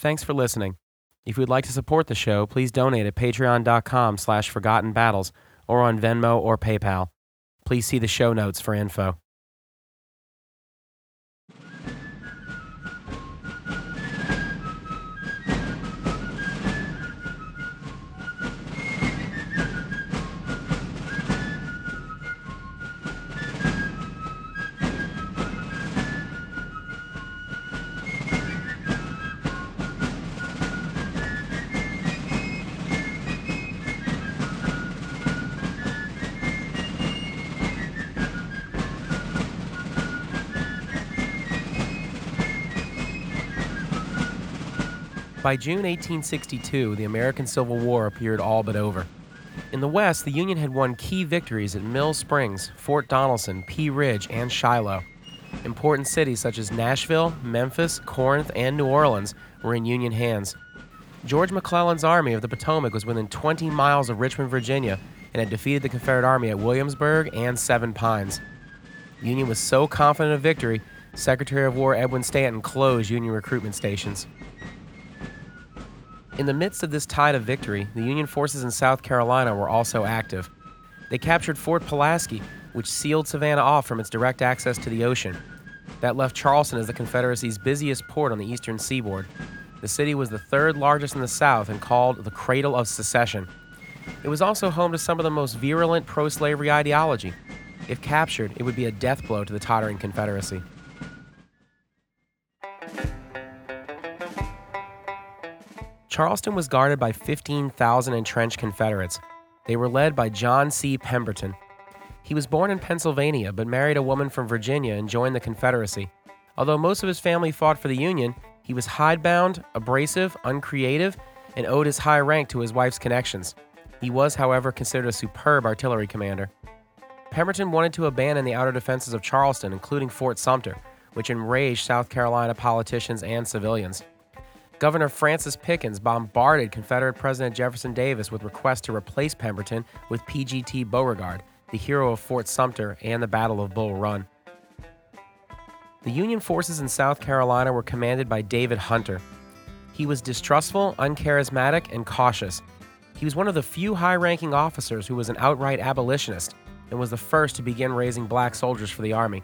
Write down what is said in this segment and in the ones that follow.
Thanks for listening. If you would like to support the show, please donate at patreon.com slash forgotten battles or on Venmo or PayPal. Please see the show notes for info. By June 1862, the American Civil War appeared all but over. In the West, the Union had won key victories at Mill Springs, Fort Donelson, Pea Ridge, and Shiloh. Important cities such as Nashville, Memphis, Corinth, and New Orleans were in Union hands. George McClellan's Army of the Potomac was within 20 miles of Richmond, Virginia, and had defeated the Confederate Army at Williamsburg and Seven Pines. Union was so confident of victory, Secretary of War Edwin Stanton closed Union recruitment stations. In the midst of this tide of victory, the Union forces in South Carolina were also active. They captured Fort Pulaski, which sealed Savannah off from its direct access to the ocean. That left Charleston as the Confederacy's busiest port on the eastern seaboard. The city was the third largest in the South and called the Cradle of Secession. It was also home to some of the most virulent pro slavery ideology. If captured, it would be a death blow to the tottering Confederacy. Charleston was guarded by 15,000 entrenched Confederates. They were led by John C. Pemberton. He was born in Pennsylvania but married a woman from Virginia and joined the Confederacy. Although most of his family fought for the Union, he was hidebound, abrasive, uncreative, and owed his high rank to his wife's connections. He was, however, considered a superb artillery commander. Pemberton wanted to abandon the outer defenses of Charleston, including Fort Sumter, which enraged South Carolina politicians and civilians. Governor Francis Pickens bombarded Confederate President Jefferson Davis with requests to replace Pemberton with PGT Beauregard, the hero of Fort Sumter and the Battle of Bull Run. The Union forces in South Carolina were commanded by David Hunter. He was distrustful, uncharismatic, and cautious. He was one of the few high ranking officers who was an outright abolitionist and was the first to begin raising black soldiers for the Army.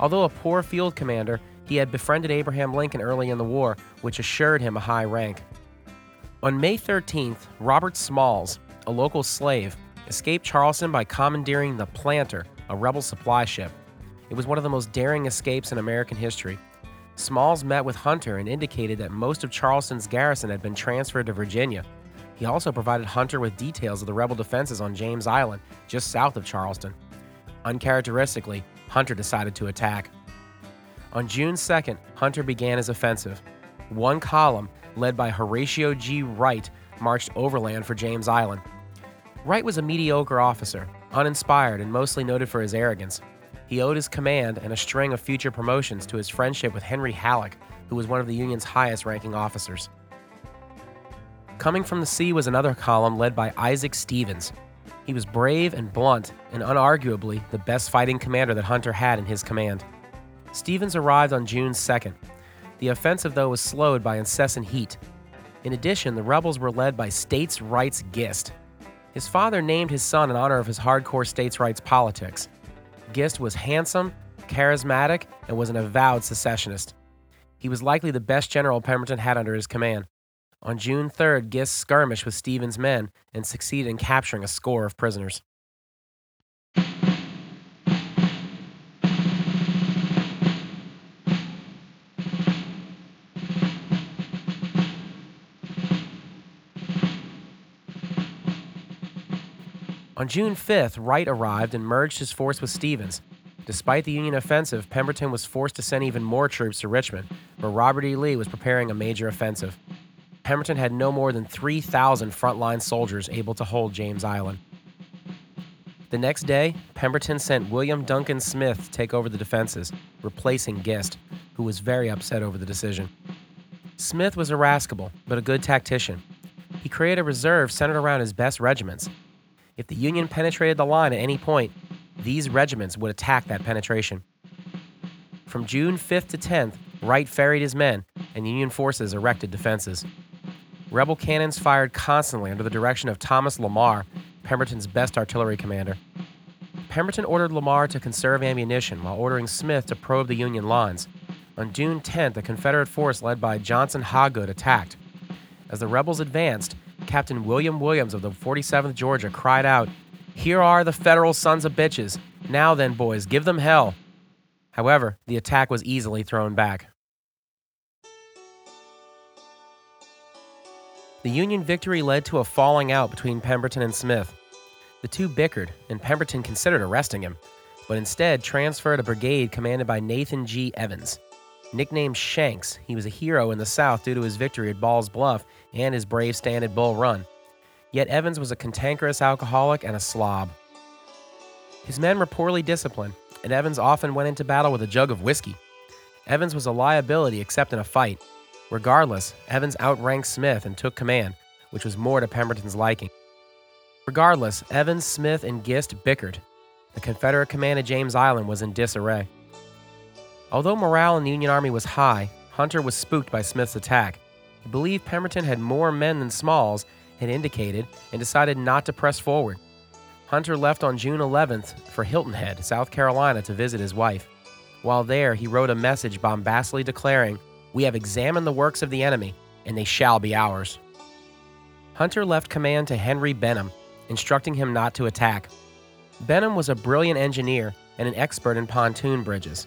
Although a poor field commander, he had befriended Abraham Lincoln early in the war, which assured him a high rank. On May 13th, Robert Smalls, a local slave, escaped Charleston by commandeering the Planter, a rebel supply ship. It was one of the most daring escapes in American history. Smalls met with Hunter and indicated that most of Charleston's garrison had been transferred to Virginia. He also provided Hunter with details of the rebel defenses on James Island, just south of Charleston. Uncharacteristically, Hunter decided to attack. On June 2nd, Hunter began his offensive. One column, led by Horatio G. Wright, marched overland for James Island. Wright was a mediocre officer, uninspired and mostly noted for his arrogance. He owed his command and a string of future promotions to his friendship with Henry Halleck, who was one of the Union's highest ranking officers. Coming from the sea was another column led by Isaac Stevens. He was brave and blunt, and unarguably the best fighting commander that Hunter had in his command. Stevens arrived on June 2nd. The offensive, though, was slowed by incessant heat. In addition, the rebels were led by states' rights Gist. His father named his son in honor of his hardcore states' rights politics. Gist was handsome, charismatic, and was an avowed secessionist. He was likely the best general Pemberton had under his command. On June 3rd, Gist skirmished with Stevens' men and succeeded in capturing a score of prisoners. On June 5th, Wright arrived and merged his force with Stevens. Despite the Union offensive, Pemberton was forced to send even more troops to Richmond, where Robert E. Lee was preparing a major offensive. Pemberton had no more than 3,000 frontline soldiers able to hold James Island. The next day, Pemberton sent William Duncan Smith to take over the defenses, replacing Gist, who was very upset over the decision. Smith was irascible, but a good tactician. He created a reserve centered around his best regiments, if the Union penetrated the line at any point, these regiments would attack that penetration. From June 5th to 10th, Wright ferried his men, and Union forces erected defenses. Rebel cannons fired constantly under the direction of Thomas Lamar, Pemberton's best artillery commander. Pemberton ordered Lamar to conserve ammunition while ordering Smith to probe the Union lines. On June 10th, a Confederate force led by Johnson Hagood attacked. As the rebels advanced, Captain William Williams of the 47th Georgia cried out, Here are the Federal sons of bitches. Now then, boys, give them hell. However, the attack was easily thrown back. The Union victory led to a falling out between Pemberton and Smith. The two bickered, and Pemberton considered arresting him, but instead transferred a brigade commanded by Nathan G. Evans. Nicknamed Shanks, he was a hero in the South due to his victory at Ball's Bluff and his brave stand at Bull Run. Yet Evans was a cantankerous alcoholic and a slob. His men were poorly disciplined, and Evans often went into battle with a jug of whiskey. Evans was a liability except in a fight. Regardless, Evans outranked Smith and took command, which was more to Pemberton's liking. Regardless, Evans, Smith, and Gist bickered. The Confederate command at James Island was in disarray. Although morale in the Union Army was high, Hunter was spooked by Smith's attack. He believed Pemberton had more men than Smalls had indicated and decided not to press forward. Hunter left on June 11th for Hilton Head, South Carolina, to visit his wife. While there, he wrote a message bombastically declaring, We have examined the works of the enemy, and they shall be ours. Hunter left command to Henry Benham, instructing him not to attack. Benham was a brilliant engineer and an expert in pontoon bridges.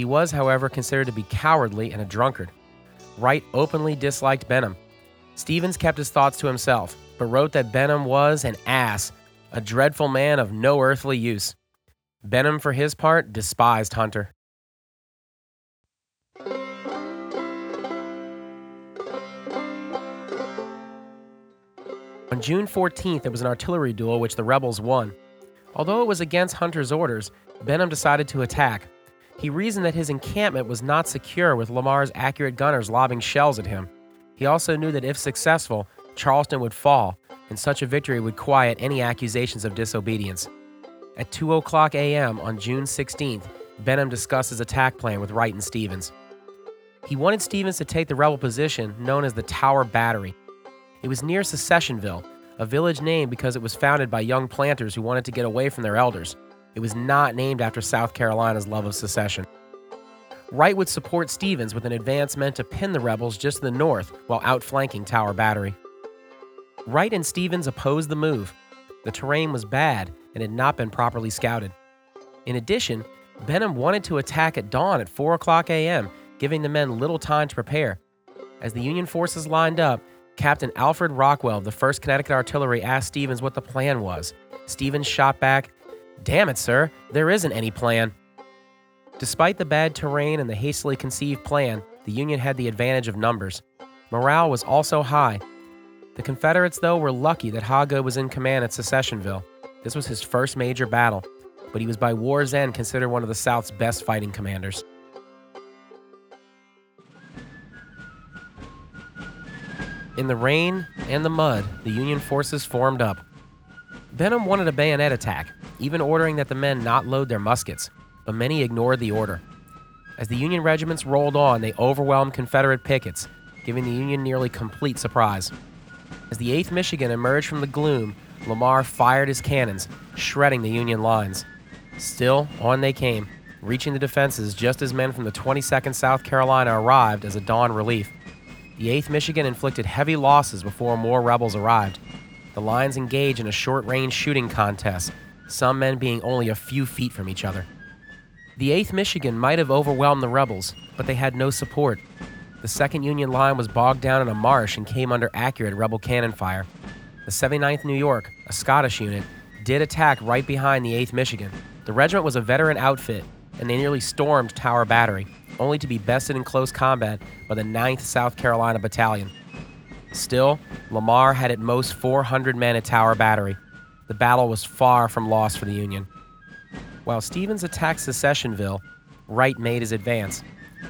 He was, however, considered to be cowardly and a drunkard. Wright openly disliked Benham. Stevens kept his thoughts to himself, but wrote that Benham was an ass, a dreadful man of no earthly use. Benham, for his part, despised Hunter. On June 14th, it was an artillery duel which the rebels won. Although it was against Hunter's orders, Benham decided to attack. He reasoned that his encampment was not secure with Lamar's accurate gunners lobbing shells at him. He also knew that if successful, Charleston would fall, and such a victory would quiet any accusations of disobedience. At 2 o'clock a.m. on June 16th, Benham discussed his attack plan with Wright and Stevens. He wanted Stevens to take the rebel position known as the Tower Battery. It was near Secessionville, a village named because it was founded by young planters who wanted to get away from their elders. It was not named after South Carolina's love of secession. Wright would support Stevens with an advance meant to pin the rebels just to the north while outflanking Tower Battery. Wright and Stevens opposed the move. The terrain was bad and had not been properly scouted. In addition, Benham wanted to attack at dawn at 4 o'clock a.m., giving the men little time to prepare. As the Union forces lined up, Captain Alfred Rockwell of the 1st Connecticut Artillery asked Stevens what the plan was. Stevens shot back, Damn it, sir, there isn't any plan. Despite the bad terrain and the hastily conceived plan, the Union had the advantage of numbers. Morale was also high. The Confederates, though, were lucky that Hagood was in command at Secessionville. This was his first major battle, but he was by war's end considered one of the South's best fighting commanders. In the rain and the mud, the Union forces formed up. Benham wanted a bayonet attack, even ordering that the men not load their muskets, but many ignored the order. As the Union regiments rolled on, they overwhelmed Confederate pickets, giving the Union nearly complete surprise. As the 8th Michigan emerged from the gloom, Lamar fired his cannons, shredding the Union lines. Still, on they came, reaching the defenses just as men from the 22nd South Carolina arrived as a dawn relief. The 8th Michigan inflicted heavy losses before more rebels arrived. The lines engaged in a short range shooting contest, some men being only a few feet from each other. The 8th Michigan might have overwhelmed the rebels, but they had no support. The 2nd Union line was bogged down in a marsh and came under accurate rebel cannon fire. The 79th New York, a Scottish unit, did attack right behind the 8th Michigan. The regiment was a veteran outfit, and they nearly stormed Tower Battery only to be bested in close combat by the 9th South Carolina Battalion. Still, Lamar had at most 400 men at Tower Battery. The battle was far from lost for the Union. While Stevens attacked Secessionville, Wright made his advance.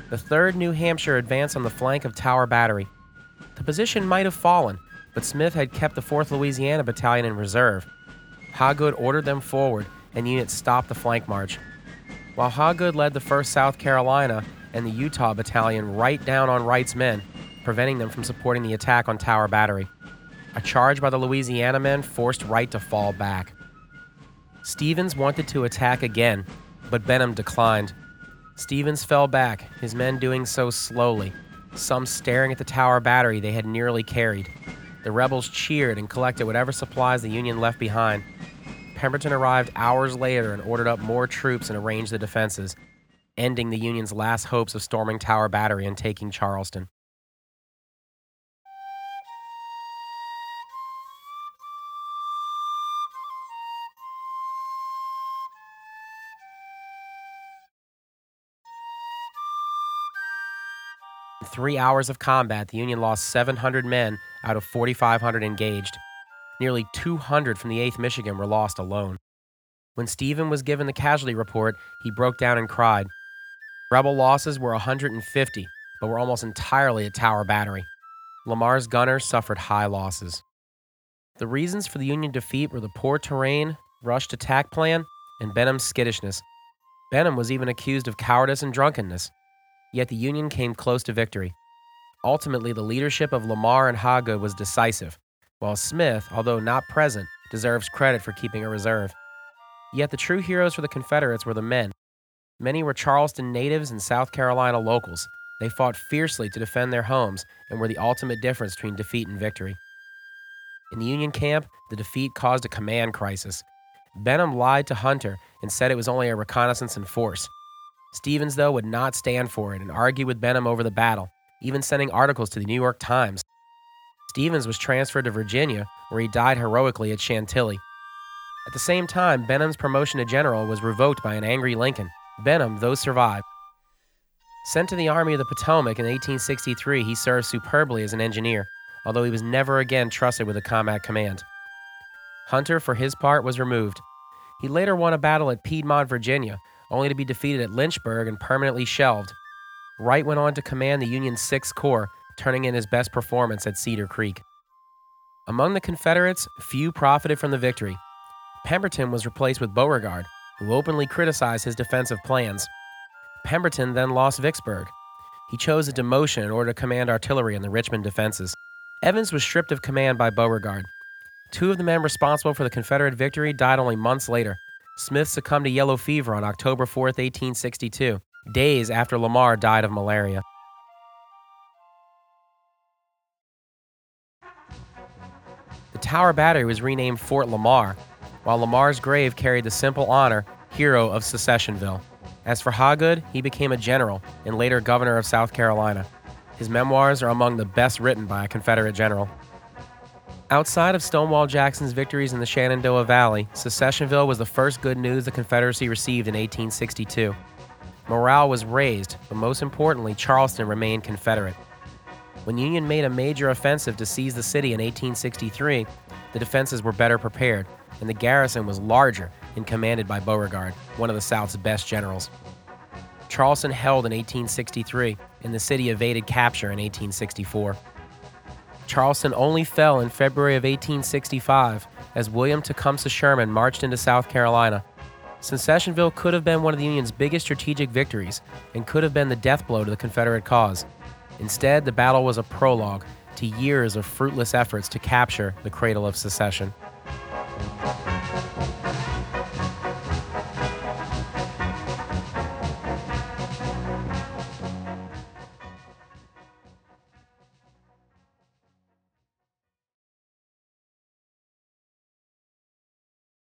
The 3rd New Hampshire advanced on the flank of Tower Battery. The position might have fallen, but Smith had kept the 4th Louisiana Battalion in reserve. Hagood ordered them forward, and the stopped the flank march. While Hagood led the 1st South Carolina, and the Eutaw Battalion right down on Wright's men, preventing them from supporting the attack on Tower Battery. A charge by the Louisiana men forced Wright to fall back. Stevens wanted to attack again, but Benham declined. Stevens fell back, his men doing so slowly, some staring at the tower battery they had nearly carried. The rebels cheered and collected whatever supplies the Union left behind. Pemberton arrived hours later and ordered up more troops and arranged the defenses, ending the Union's last hopes of storming Tower Battery and taking Charleston. In three hours of combat, the Union lost 700 men out of 4,500 engaged. Nearly 200 from the 8th Michigan were lost alone. When Stephen was given the casualty report, he broke down and cried. Rebel losses were 150, but were almost entirely at Tower Battery. Lamar's gunners suffered high losses. The reasons for the Union defeat were the poor terrain, rushed attack plan, and Benham's skittishness. Benham was even accused of cowardice and drunkenness. Yet the Union came close to victory. Ultimately, the leadership of Lamar and Hagood was decisive, while Smith, although not present, deserves credit for keeping a reserve. Yet the true heroes for the Confederates were the men. Many were Charleston natives and South Carolina locals. They fought fiercely to defend their homes and were the ultimate difference between defeat and victory. In the Union camp, the defeat caused a command crisis. Benham lied to Hunter and said it was only a reconnaissance in force. Stevens, though, would not stand for it and argued with Benham over the battle, even sending articles to the New York Times. Stevens was transferred to Virginia, where he died heroically at Chantilly. At the same time, Benham's promotion to general was revoked by an angry Lincoln. Benham, though survived, sent to the Army of the Potomac in 1863, he served superbly as an engineer, although he was never again trusted with a combat command. Hunter, for his part, was removed. He later won a battle at Piedmont, Virginia, only to be defeated at Lynchburg and permanently shelved. Wright went on to command the Union's Sixth Corps, turning in his best performance at Cedar Creek. Among the Confederates, few profited from the victory. Pemberton was replaced with Beauregard, who openly criticized his defensive plans. Pemberton then lost Vicksburg. He chose a demotion in order to command artillery in the Richmond defenses. Evans was stripped of command by Beauregard. Two of the men responsible for the Confederate victory died only months later. Smith succumbed to yellow fever on October 4, 1862, days after Lamar died of malaria. The Tower Battery was renamed Fort Lamar, while Lamar's grave carried the simple honor Hero of Secessionville. As for Hagood, he became a general and later governor of South Carolina. His memoirs are among the best written by a Confederate general. Outside of Stonewall Jackson's victories in the Shenandoah Valley, Secessionville was the first good news the Confederacy received in 1862. Morale was raised, but most importantly, Charleston remained Confederate. When Union made a major offensive to seize the city in 1863, the defenses were better prepared, and the garrison was larger and commanded by Beauregard, one of the South's best generals. Charleston held in 1863, and the city evaded capture in 1864. Charleston only fell in February of 1865 as William Tecumseh Sherman marched into South Carolina. Secessionville could have been one of the Union's biggest strategic victories and could have been the death blow to the Confederate cause. Instead, the battle was a prologue to years of fruitless efforts to capture the cradle of secession.